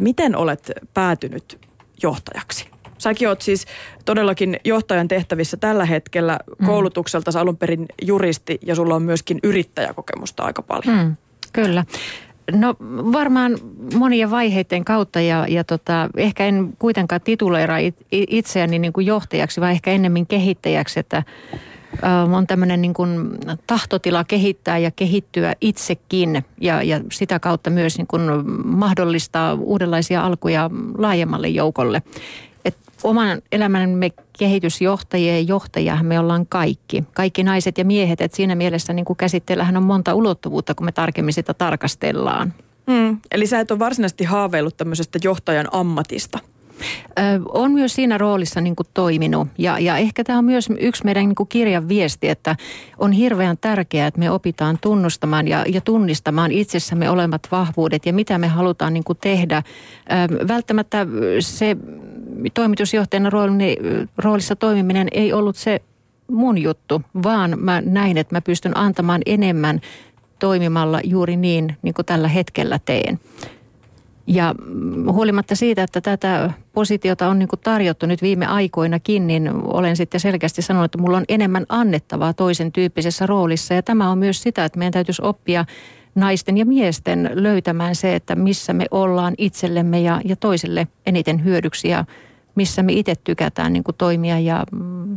Miten olet päätynyt johtajaksi? Säkin oot siis todellakin johtajan tehtävissä tällä hetkellä mm. koulutukselta alun perin juristi ja sulla on myöskin yrittäjäkokemusta aika paljon. Mm, kyllä. No varmaan monien vaiheiden kautta ja, ja tota, ehkä en kuitenkaan tituleera itseäni niin kuin johtajaksi, vaan ehkä ennemmin kehittäjäksi, että on tämmöinen niin kuin tahtotila kehittää ja kehittyä itsekin ja, ja sitä kautta myös niin kuin mahdollistaa uudenlaisia alkuja laajemmalle joukolle. Et oman elämämme kehitysjohtajia ja johtajia me ollaan kaikki. Kaikki naiset ja miehet, että siinä mielessä niin kuin käsitteellähän on monta ulottuvuutta, kun me tarkemmin sitä tarkastellaan. Hmm. Eli sä et ole varsinaisesti haaveillut tämmöisestä johtajan ammatista. On myös siinä roolissa niin kuin toiminut ja, ja ehkä tämä on myös yksi meidän niin kuin kirjan viesti, että on hirveän tärkeää, että me opitaan tunnustamaan ja, ja tunnistamaan itsessämme olevat vahvuudet ja mitä me halutaan niin kuin tehdä. Välttämättä se toimitusjohtajana roolissa toimiminen ei ollut se mun juttu, vaan mä näin, että mä pystyn antamaan enemmän toimimalla juuri niin, niin kuin tällä hetkellä teen. Ja huolimatta siitä, että tätä positiota on niin tarjottu nyt viime aikoinakin, niin olen sitten selkeästi sanonut, että mulla on enemmän annettavaa toisen tyyppisessä roolissa. Ja tämä on myös sitä, että meidän täytyisi oppia naisten ja miesten löytämään se, että missä me ollaan itsellemme ja, ja toiselle eniten hyödyksi ja missä me itse tykätään niin kuin toimia ja,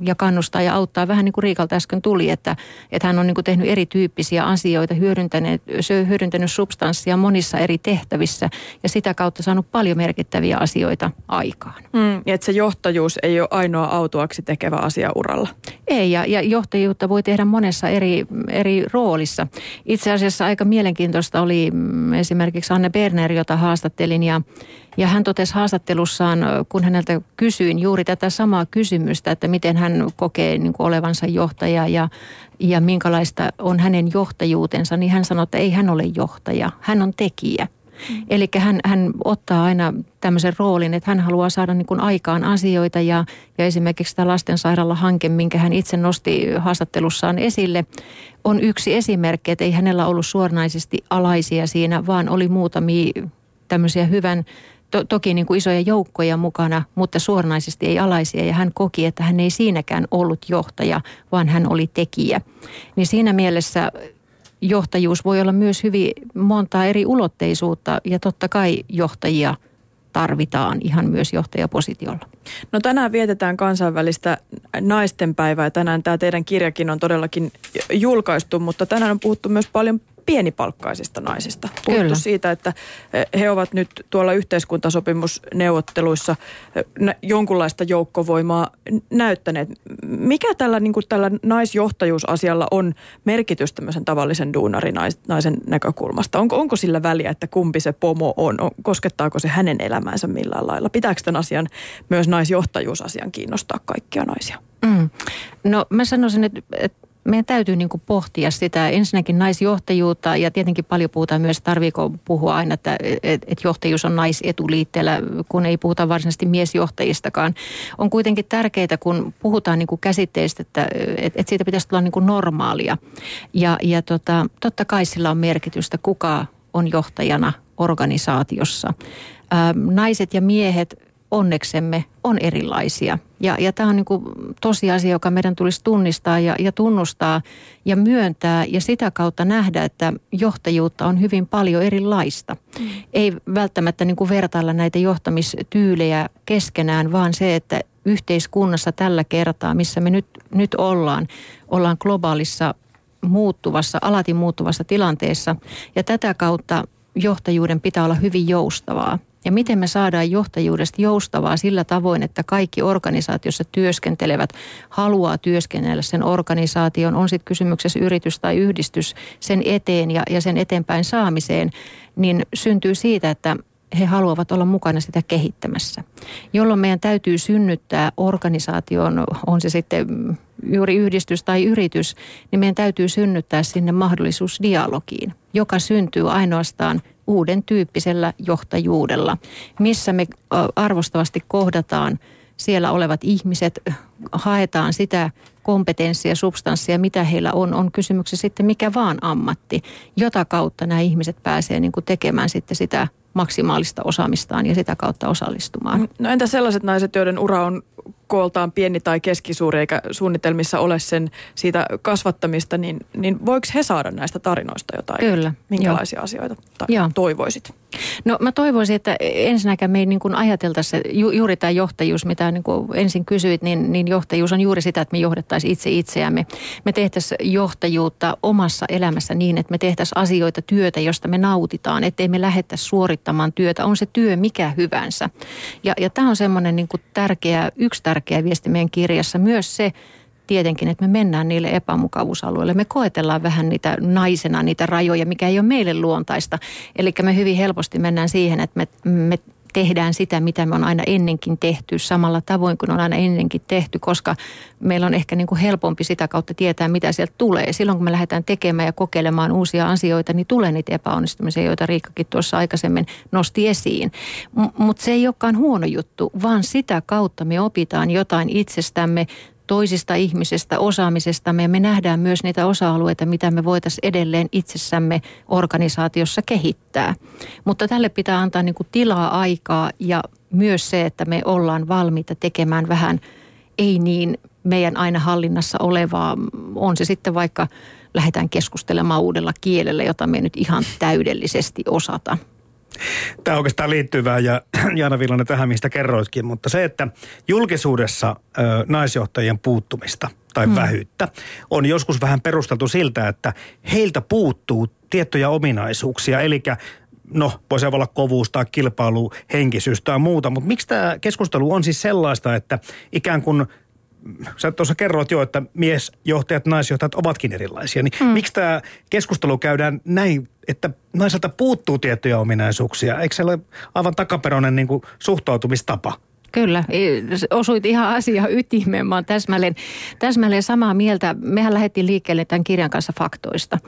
ja kannustaa ja auttaa. Vähän niin kuin Riikalta äsken tuli, että, että hän on niin kuin tehnyt erityyppisiä asioita, hyödyntänyt, hyödyntänyt substanssia monissa eri tehtävissä ja sitä kautta saanut paljon merkittäviä asioita aikaan. Mm, ja että se johtajuus ei ole ainoa autuaksi tekevä asia uralla. Ei, ja, ja johtajuutta voi tehdä monessa eri, eri roolissa. Itse asiassa aika mielenkiintoista oli mm, esimerkiksi Anne Berner, jota haastattelin ja ja hän totesi haastattelussaan, kun häneltä kysyin juuri tätä samaa kysymystä, että miten hän kokee niin kuin olevansa johtaja ja, ja minkälaista on hänen johtajuutensa, niin hän sanoi, että ei hän ole johtaja, hän on tekijä. Mm. Eli hän, hän ottaa aina tämmöisen roolin, että hän haluaa saada niin kuin aikaan asioita ja, ja esimerkiksi tämä lastensairaala-hanke, minkä hän itse nosti haastattelussaan esille, on yksi esimerkki, että ei hänellä ollut suoranaisesti alaisia siinä, vaan oli muutamia tämmöisiä hyvän to, toki niin kuin isoja joukkoja mukana, mutta suoranaisesti ei alaisia. Ja hän koki, että hän ei siinäkään ollut johtaja, vaan hän oli tekijä. Niin siinä mielessä johtajuus voi olla myös hyvin montaa eri ulotteisuutta ja totta kai johtajia tarvitaan ihan myös johtajapositiolla. No tänään vietetään kansainvälistä naistenpäivää. Tänään tämä teidän kirjakin on todellakin julkaistu, mutta tänään on puhuttu myös paljon pienipalkkaisista naisista. Puhuttu Kyllä. siitä, että eh, he ovat nyt tuolla yhteiskuntasopimusneuvotteluissa eh, jonkunlaista joukkovoimaa näyttäneet. Mikä tällä, niin kuin tällä naisjohtajuusasialla on merkitys tämmöisen tavallisen duunarinaisen näkökulmasta? Onko, onko sillä väliä, että kumpi se pomo on? Koskettaako se hänen elämäänsä millään lailla? Pitääkö tämän asian, myös naisjohtajuusasian kiinnostaa kaikkia naisia? Mm. No mä sanoisin, että, että meidän täytyy niin pohtia sitä ensinnäkin naisjohtajuutta ja tietenkin paljon puhutaan myös, tarviiko puhua aina, että, että johtajuus on naisetuliitteellä, kun ei puhuta varsinaisesti miesjohtajistakaan. On kuitenkin tärkeää, kun puhutaan niin käsitteistä, että, että siitä pitäisi tulla niin normaalia. Ja, ja tota, totta kai sillä on merkitystä, kuka on johtajana organisaatiossa. naiset ja miehet onneksemme on erilaisia. Ja, ja tämä on niin kuin tosiasia, joka meidän tulisi tunnistaa ja, ja tunnustaa ja myöntää ja sitä kautta nähdä, että johtajuutta on hyvin paljon erilaista. Mm. Ei välttämättä niin kuin vertailla näitä johtamistyylejä keskenään, vaan se, että yhteiskunnassa tällä kertaa, missä me nyt, nyt ollaan, ollaan globaalissa muuttuvassa, alati muuttuvassa tilanteessa. Ja tätä kautta johtajuuden pitää olla hyvin joustavaa. Ja miten me saadaan johtajuudesta joustavaa sillä tavoin, että kaikki organisaatiossa työskentelevät haluaa työskennellä sen organisaation, on sitten kysymyksessä yritys tai yhdistys, sen eteen ja, ja sen eteenpäin saamiseen, niin syntyy siitä, että he haluavat olla mukana sitä kehittämässä. Jolloin meidän täytyy synnyttää organisaation, on se sitten juuri yhdistys tai yritys, niin meidän täytyy synnyttää sinne mahdollisuus dialogiin, joka syntyy ainoastaan uuden tyyppisellä johtajuudella, missä me arvostavasti kohdataan siellä olevat ihmiset, haetaan sitä kompetenssia, substanssia, mitä heillä on. On kysymyksessä sitten mikä vaan ammatti, jota kautta nämä ihmiset pääsee niin kuin tekemään sitten sitä maksimaalista osaamistaan ja sitä kautta osallistumaan. No entä sellaiset naiset, joiden ura on kooltaan pieni tai keskisuuri eikä suunnitelmissa ole sen siitä kasvattamista, niin, niin voiko he saada näistä tarinoista jotain? Kyllä. Minkälaisia jo. asioita ta- Joo. toivoisit? No mä toivoisin, että ensinnäkään me ei niin kuin ajateltaisi ju, juuri tämä johtajuus, mitä niin kuin ensin kysyit, niin, niin johtajuus on juuri sitä, että me johdettaisiin itse itseämme. Me tehtäisiin johtajuutta omassa elämässä niin, että me tehtäisiin asioita, työtä, josta me nautitaan, ettei me lähettäisi suorittamaan työtä. On se työ mikä hyvänsä. Ja, ja tämä on semmoinen niin kuin tärkeä, yksi tärkeä viesti meidän kirjassa. Myös se, tietenkin, että me mennään niille epämukavuusalueille. Me koetellaan vähän niitä naisena, niitä rajoja, mikä ei ole meille luontaista. Eli me hyvin helposti mennään siihen, että me, me tehdään sitä, mitä me on aina ennenkin tehty samalla tavoin kuin on aina ennenkin tehty, koska meillä on ehkä niin kuin helpompi sitä kautta tietää, mitä sieltä tulee. Silloin kun me lähdetään tekemään ja kokeilemaan uusia asioita, niin tulee niitä epäonnistumisia, joita Riikkakin tuossa aikaisemmin nosti esiin. M- Mutta se ei olekaan huono juttu, vaan sitä kautta me opitaan jotain itsestämme, toisista ihmisistä, osaamisesta. Me, me nähdään myös niitä osa-alueita, mitä me voitaisiin edelleen itsessämme organisaatiossa kehittää. Mutta tälle pitää antaa niin kuin tilaa aikaa ja myös se, että me ollaan valmiita tekemään vähän ei niin meidän aina hallinnassa olevaa. On se sitten vaikka lähdetään keskustelemaan uudella kielellä, jota me nyt ihan täydellisesti osata. Tämä oikeastaan liittyy vähän ja Jaana Villanen tähän, mistä kerroitkin, mutta se, että julkisuudessa ö, naisjohtajien puuttumista tai hmm. vähyyttä on joskus vähän perusteltu siltä, että heiltä puuttuu tiettyjä ominaisuuksia, eli no, voisi olla kovuus tai kilpailu, henkisyys tai muuta, mutta miksi tämä keskustelu on siis sellaista, että ikään kuin sä tuossa kerroit jo, että miesjohtajat, naisjohtajat ovatkin erilaisia, niin hmm. miksi tämä keskustelu käydään näin että naiselta puuttuu tiettyjä ominaisuuksia. Eikö se ole aivan takaperoinen niin kuin suhtautumistapa? Kyllä, osuit ihan asia ytimeen. Mä oon täsmälleen, täsmälleen samaa mieltä. Mehän lähdettiin liikkeelle tämän kirjan kanssa faktoista.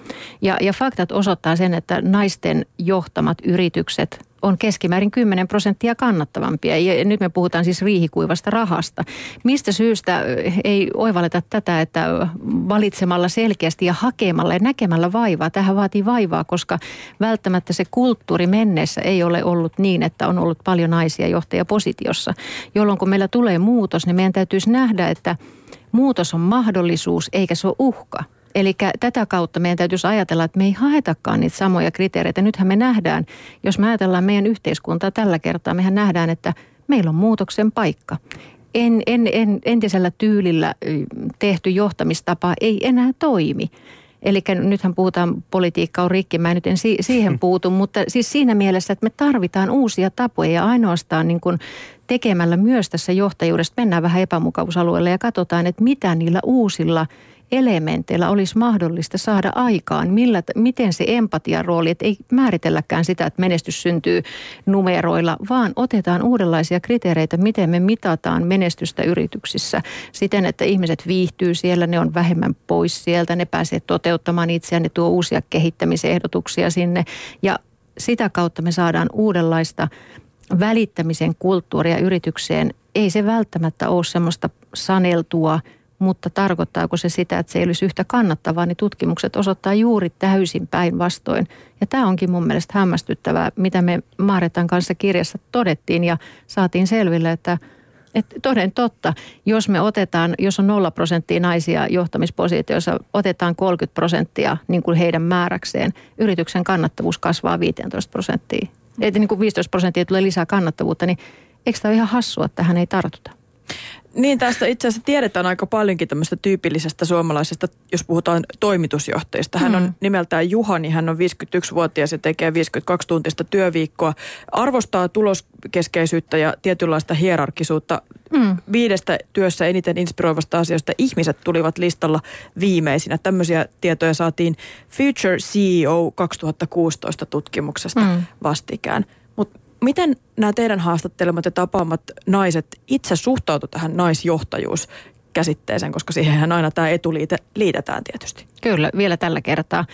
Ja, ja faktat osoittaa sen, että naisten johtamat yritykset on keskimäärin 10 prosenttia kannattavampia. Ja nyt me puhutaan siis riihikuivasta rahasta. Mistä syystä ei oivalleta tätä, että valitsemalla selkeästi ja hakemalla ja näkemällä vaivaa. Tähän vaatii vaivaa, koska välttämättä se kulttuuri menneessä ei ole ollut niin, että on ollut paljon naisia johtajapositiossa. Jolloin kun meillä tulee muutos, niin meidän täytyisi nähdä, että muutos on mahdollisuus eikä se ole uhka. Eli tätä kautta meidän täytyisi ajatella, että me ei haetakaan niitä samoja kriteereitä. Nythän me nähdään, jos me ajatellaan meidän yhteiskuntaa tällä kertaa, mehän nähdään, että meillä on muutoksen paikka. En, en, en, entisellä tyylillä tehty johtamistapa ei enää toimi. Eli nythän puhutaan, politiikka on rikki, mä nyt en si- siihen puutu, mutta siis siinä mielessä, että me tarvitaan uusia tapoja ja ainoastaan niin kuin tekemällä myös tässä johtajuudesta mennään vähän epämukavuusalueelle ja katsotaan, että mitä niillä uusilla elementeillä olisi mahdollista saada aikaan, millä, miten se empatian rooli, että ei määritelläkään sitä, että menestys syntyy numeroilla, vaan otetaan uudenlaisia kriteereitä, miten me mitataan menestystä yrityksissä siten, että ihmiset viihtyy siellä, ne on vähemmän pois sieltä, ne pääsee toteuttamaan itseään, ne tuo uusia kehittämisehdotuksia sinne ja sitä kautta me saadaan uudenlaista välittämisen kulttuuria yritykseen. Ei se välttämättä ole semmoista saneltua – mutta tarkoittaako se sitä, että se ei olisi yhtä kannattavaa, niin tutkimukset osoittaa juuri täysin päinvastoin. Ja tämä onkin mun mielestä hämmästyttävää, mitä me Maaretan kanssa kirjassa todettiin ja saatiin selville, että että toden totta, jos me otetaan, jos on nolla prosenttia naisia johtamispositioissa, otetaan 30 prosenttia niin kuin heidän määräkseen, yrityksen kannattavuus kasvaa 15 prosenttia. Että niin kuin 15 prosenttia tulee lisää kannattavuutta, niin eikö tämä ole ihan hassua, että tähän ei tartuta? Niin, tästä itse asiassa tiedetään aika paljonkin tämmöistä tyypillisestä suomalaisesta, jos puhutaan toimitusjohtajista. Hän on mm. nimeltään Juhani, niin hän on 51-vuotias ja tekee 52-tuntista työviikkoa. Arvostaa tuloskeskeisyyttä ja tietynlaista hierarkisuutta. Mm. Viidestä työssä eniten inspiroivasta asiasta ihmiset tulivat listalla viimeisinä. Tämmöisiä tietoja saatiin Future CEO 2016 tutkimuksesta mm. vastikään. Miten nämä teidän haastattelemat ja tapaamat naiset itse suhtautuivat tähän naisjohtajuus käsitteeseen, koska siihen aina tämä etuliite liitetään tietysti. Kyllä, vielä tällä kertaa.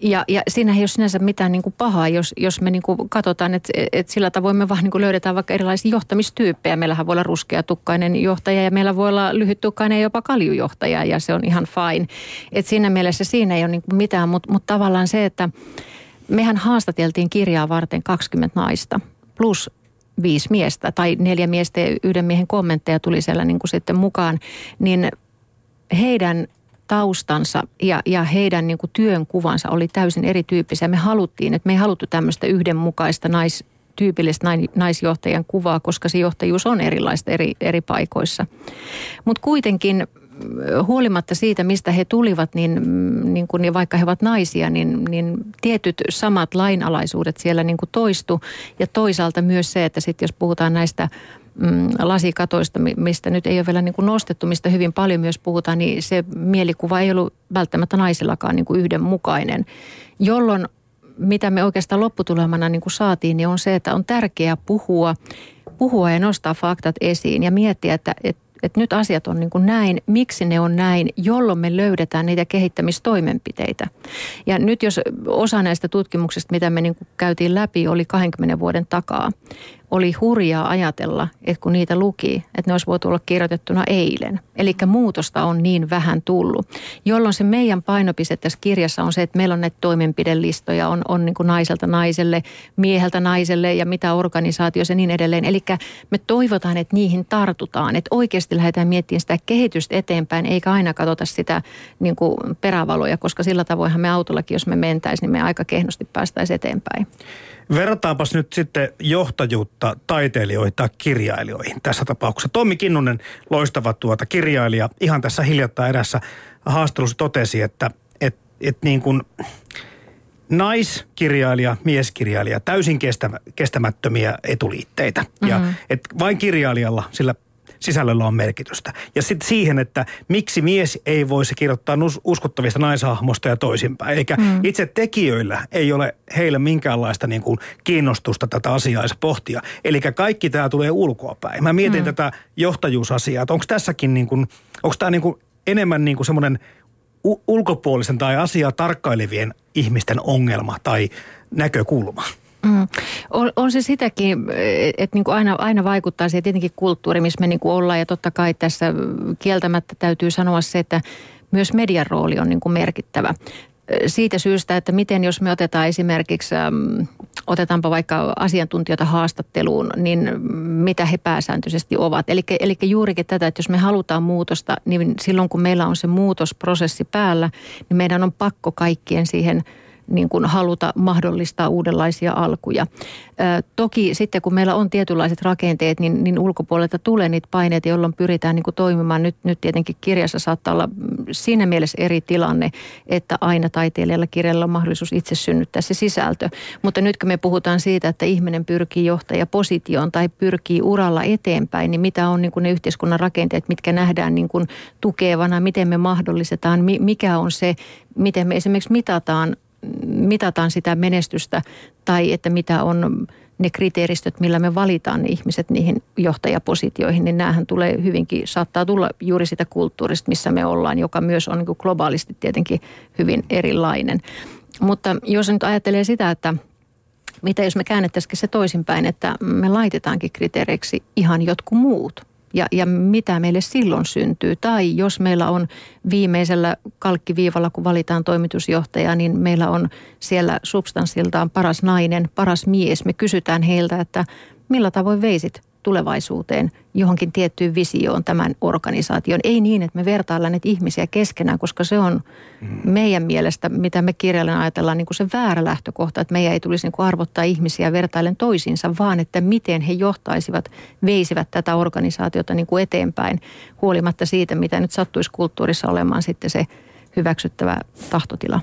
Ja, ja siinä ei ole sinänsä mitään niin kuin pahaa, jos, jos me niin kuin katsotaan, että, että sillä tavoin me vaan niin kuin löydetään vaikka erilaisia johtamistyyppejä. Meillähän voi olla ruskeatukkainen johtaja ja meillä voi olla lyhyttukkainen ja jopa kaljujohtaja ja se on ihan fine. Et siinä mielessä siinä ei ole niin kuin mitään, mutta, mutta tavallaan se, että mehän haastateltiin kirjaa varten 20 naista plus viisi miestä tai neljä miestä ja yhden miehen kommentteja tuli siellä niin kuin sitten mukaan, niin heidän taustansa ja, ja heidän niin kuin työn kuvansa oli täysin erityyppisiä. Me haluttiin, että me ei haluttu tämmöistä yhdenmukaista nais, tyypillistä naisjohtajan kuvaa, koska se johtajuus on erilaista eri, eri paikoissa. Mutta kuitenkin huolimatta siitä, mistä he tulivat, niin, niin kun, ja vaikka he ovat naisia, niin, niin tietyt samat lainalaisuudet siellä niin kuin toistu. Ja toisaalta myös se, että sitten jos puhutaan näistä mm, lasikatoista, mistä nyt ei ole vielä niin kuin nostettu, mistä hyvin paljon myös puhutaan, niin se mielikuva ei ollut välttämättä naisellakaan niin kuin yhdenmukainen, jolloin mitä me oikeastaan lopputulemana niin kuin saatiin, niin on se, että on tärkeää puhua, puhua ja nostaa faktat esiin ja miettiä, että, että että nyt asiat on niin kuin näin, miksi ne on näin, jolloin me löydetään niitä kehittämistoimenpiteitä. Ja nyt jos osa näistä tutkimuksista, mitä me niin kuin käytiin läpi, oli 20 vuoden takaa, oli hurjaa ajatella, että kun niitä luki, että ne olisi voitu olla kirjoitettuna eilen. Eli muutosta on niin vähän tullut. Jolloin se meidän painopiste tässä kirjassa on se, että meillä on näitä toimenpidelistoja, on, on niin kuin naiselta naiselle, mieheltä naiselle ja mitä organisaatio ja niin edelleen. Eli me toivotaan, että niihin tartutaan, että oikeasti lähdetään miettimään sitä kehitystä eteenpäin, eikä aina katsota sitä niin kuin perävaloja, koska sillä tavoinhan me autollakin, jos me mentäisiin, niin me aika kehnosti päästäisiin eteenpäin. Verrataanpas nyt sitten johtajuutta taiteilijoita kirjailijoihin tässä tapauksessa. Tommi Kinnunen, loistava tuota kirjailija, ihan tässä hiljattain erässä haastattelussa totesi, että et, et niin kuin naiskirjailija, mieskirjailija, täysin kestämä, kestämättömiä etuliitteitä. Mm-hmm. Ja et vain kirjailijalla, sillä sisällöllä on merkitystä. Ja sitten siihen, että miksi mies ei voisi kirjoittaa uskottavista naishahmosta ja toisinpäin. Eikä mm. itse tekijöillä ei ole heillä minkäänlaista niin kuin kiinnostusta tätä asiaa pohtia. Eli kaikki tämä tulee ulkoapäin. Mä mietin mm. tätä johtajuusasiaa, että onko tässäkin niin kuin, onko tämä niin kuin enemmän niin kuin semmoinen ulkopuolisen tai asiaa tarkkailevien ihmisten ongelma tai näkökulma? Mm. On, on se sitäkin, että niin aina, aina vaikuttaa siihen tietenkin kulttuuri, missä me niin kuin ollaan. Ja totta kai tässä kieltämättä täytyy sanoa se, että myös median rooli on niin kuin merkittävä. Siitä syystä, että miten jos me otetaan esimerkiksi, otetaanpa vaikka asiantuntijoita haastatteluun, niin mitä he pääsääntöisesti ovat. Eli, eli juurikin tätä, että jos me halutaan muutosta, niin silloin kun meillä on se muutosprosessi päällä, niin meidän on pakko kaikkien siihen – niin kuin haluta mahdollistaa uudenlaisia alkuja. Toki sitten kun meillä on tietynlaiset rakenteet, niin, niin ulkopuolelta tulee niitä paineita, jolloin pyritään niin kuin toimimaan. Nyt, nyt tietenkin kirjassa saattaa olla siinä mielessä eri tilanne, että aina taiteilijalla kirjalla on mahdollisuus itse synnyttää se sisältö. Mutta nyt kun me puhutaan siitä, että ihminen pyrkii johtajapositioon tai pyrkii uralla eteenpäin, niin mitä on niin kuin ne yhteiskunnan rakenteet, mitkä nähdään niin kuin tukevana, miten me mahdollistetaan, mikä on se, miten me esimerkiksi mitataan mitataan sitä menestystä tai että mitä on ne kriteeristöt, millä me valitaan ne ihmiset niihin johtajapositioihin, niin näähän tulee hyvinkin, saattaa tulla juuri sitä kulttuurista, missä me ollaan, joka myös on niin globaalisti tietenkin hyvin erilainen. Mutta jos nyt ajattelee sitä, että mitä jos me käännettäisikin se toisinpäin, että me laitetaankin kriteereiksi ihan jotkut muut ja, ja mitä meille silloin syntyy. Tai jos meillä on viimeisellä kalkkiviivalla, kun valitaan toimitusjohtaja, niin meillä on siellä substanssiltaan paras nainen, paras mies. Me kysytään heiltä, että millä tavoin veisit tulevaisuuteen johonkin tiettyyn visioon tämän organisaation. Ei niin, että me vertaillaan näitä ihmisiä keskenään, koska se on mm. meidän mielestä, mitä me kirjallinen ajatellaan, niin kuin se väärä lähtökohta, että meidän ei tulisi niin kuin arvottaa ihmisiä vertailen toisiinsa, vaan että miten he johtaisivat, veisivät tätä organisaatiota niin kuin eteenpäin, huolimatta siitä, mitä nyt sattuisi kulttuurissa olemaan sitten se hyväksyttävä tahtotila.